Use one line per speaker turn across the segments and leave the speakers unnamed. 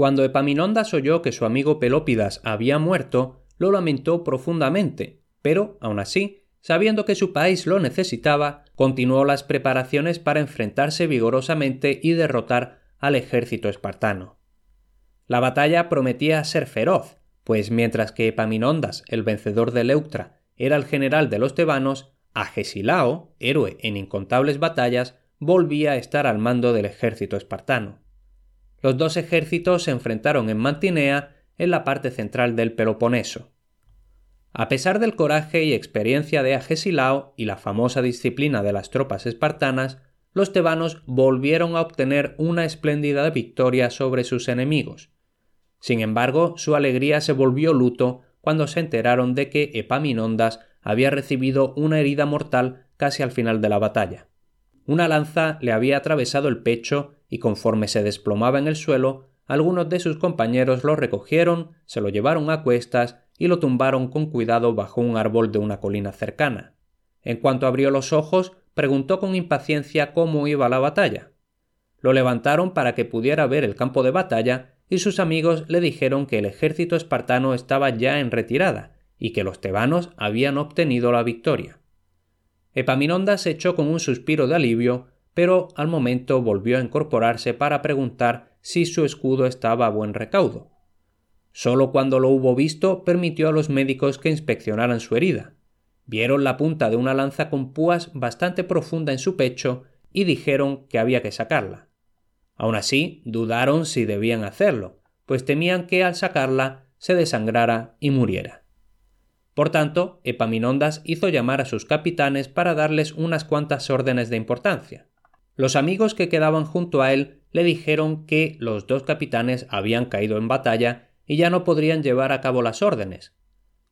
Cuando Epaminondas oyó que su amigo Pelópidas había muerto, lo lamentó profundamente, pero, aun así, sabiendo que su país lo necesitaba, continuó las preparaciones para enfrentarse vigorosamente y derrotar al ejército espartano. La batalla prometía ser feroz, pues mientras que Epaminondas, el vencedor de Leuctra, era el general de los tebanos, Agesilao, héroe en incontables batallas, volvía a estar al mando del ejército espartano los dos ejércitos se enfrentaron en Mantinea, en la parte central del Peloponeso. A pesar del coraje y experiencia de Agesilao y la famosa disciplina de las tropas espartanas, los tebanos volvieron a obtener una espléndida victoria sobre sus enemigos. Sin embargo, su alegría se volvió luto cuando se enteraron de que Epaminondas había recibido una herida mortal casi al final de la batalla. Una lanza le había atravesado el pecho y conforme se desplomaba en el suelo, algunos de sus compañeros lo recogieron, se lo llevaron a cuestas y lo tumbaron con cuidado bajo un árbol de una colina cercana. En cuanto abrió los ojos, preguntó con impaciencia cómo iba la batalla. Lo levantaron para que pudiera ver el campo de batalla y sus amigos le dijeron que el ejército espartano estaba ya en retirada y que los tebanos habían obtenido la victoria. Epaminondas echó con un suspiro de alivio, pero al momento volvió a incorporarse para preguntar si su escudo estaba a buen recaudo. Solo cuando lo hubo visto permitió a los médicos que inspeccionaran su herida. Vieron la punta de una lanza con púas bastante profunda en su pecho y dijeron que había que sacarla. Aun así, dudaron si debían hacerlo, pues temían que al sacarla se desangrara y muriera. Por tanto, Epaminondas hizo llamar a sus capitanes para darles unas cuantas órdenes de importancia. Los amigos que quedaban junto a él le dijeron que los dos capitanes habían caído en batalla y ya no podrían llevar a cabo las órdenes.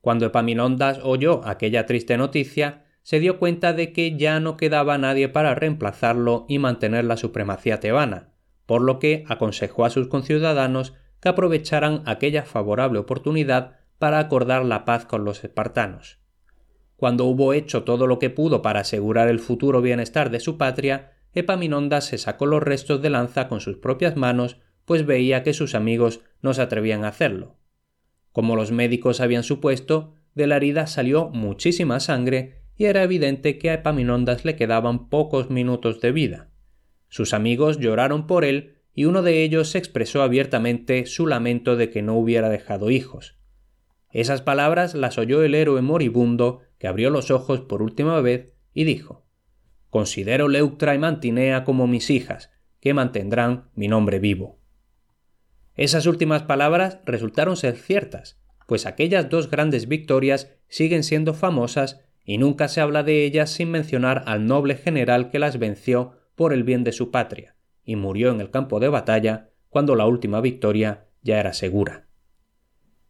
Cuando Epaminondas oyó aquella triste noticia, se dio cuenta de que ya no quedaba nadie para reemplazarlo y mantener la supremacía tebana, por lo que aconsejó a sus conciudadanos que aprovecharan aquella favorable oportunidad para acordar la paz con los espartanos. Cuando hubo hecho todo lo que pudo para asegurar el futuro bienestar de su patria, Epaminondas se sacó los restos de lanza con sus propias manos, pues veía que sus amigos no se atrevían a hacerlo. Como los médicos habían supuesto, de la herida salió muchísima sangre y era evidente que a Epaminondas le quedaban pocos minutos de vida. Sus amigos lloraron por él y uno de ellos expresó abiertamente su lamento de que no hubiera dejado hijos. Esas palabras las oyó el héroe moribundo, que abrió los ojos por última vez y dijo Considero Leuctra y Mantinea como mis hijas, que mantendrán mi nombre vivo. Esas últimas palabras resultaron ser ciertas, pues aquellas dos grandes victorias siguen siendo famosas y nunca se habla de ellas sin mencionar al noble general que las venció por el bien de su patria, y murió en el campo de batalla cuando la última victoria ya era segura.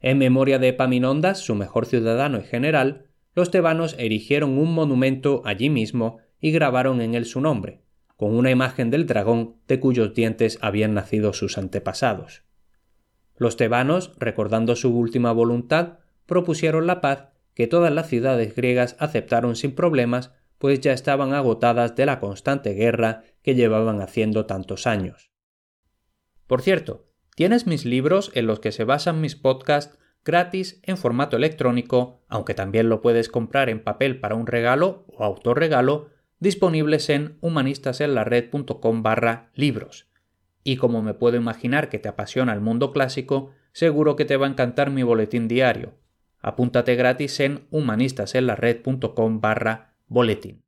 En memoria de Epaminondas, su mejor ciudadano y general, los tebanos erigieron un monumento allí mismo y grabaron en él su nombre, con una imagen del dragón de cuyos dientes habían nacido sus antepasados. Los tebanos, recordando su última voluntad, propusieron la paz que todas las ciudades griegas aceptaron sin problemas, pues ya estaban agotadas de la constante guerra que llevaban haciendo tantos años. Por cierto, Tienes mis libros en los que se basan mis podcasts gratis en formato electrónico, aunque también lo puedes comprar en papel para un regalo o autorregalo, disponibles en humanistasenlared.com barra libros. Y como me puedo imaginar que te apasiona el mundo clásico, seguro que te va a encantar mi boletín diario. Apúntate gratis en humanistasenlared.com barra boletín.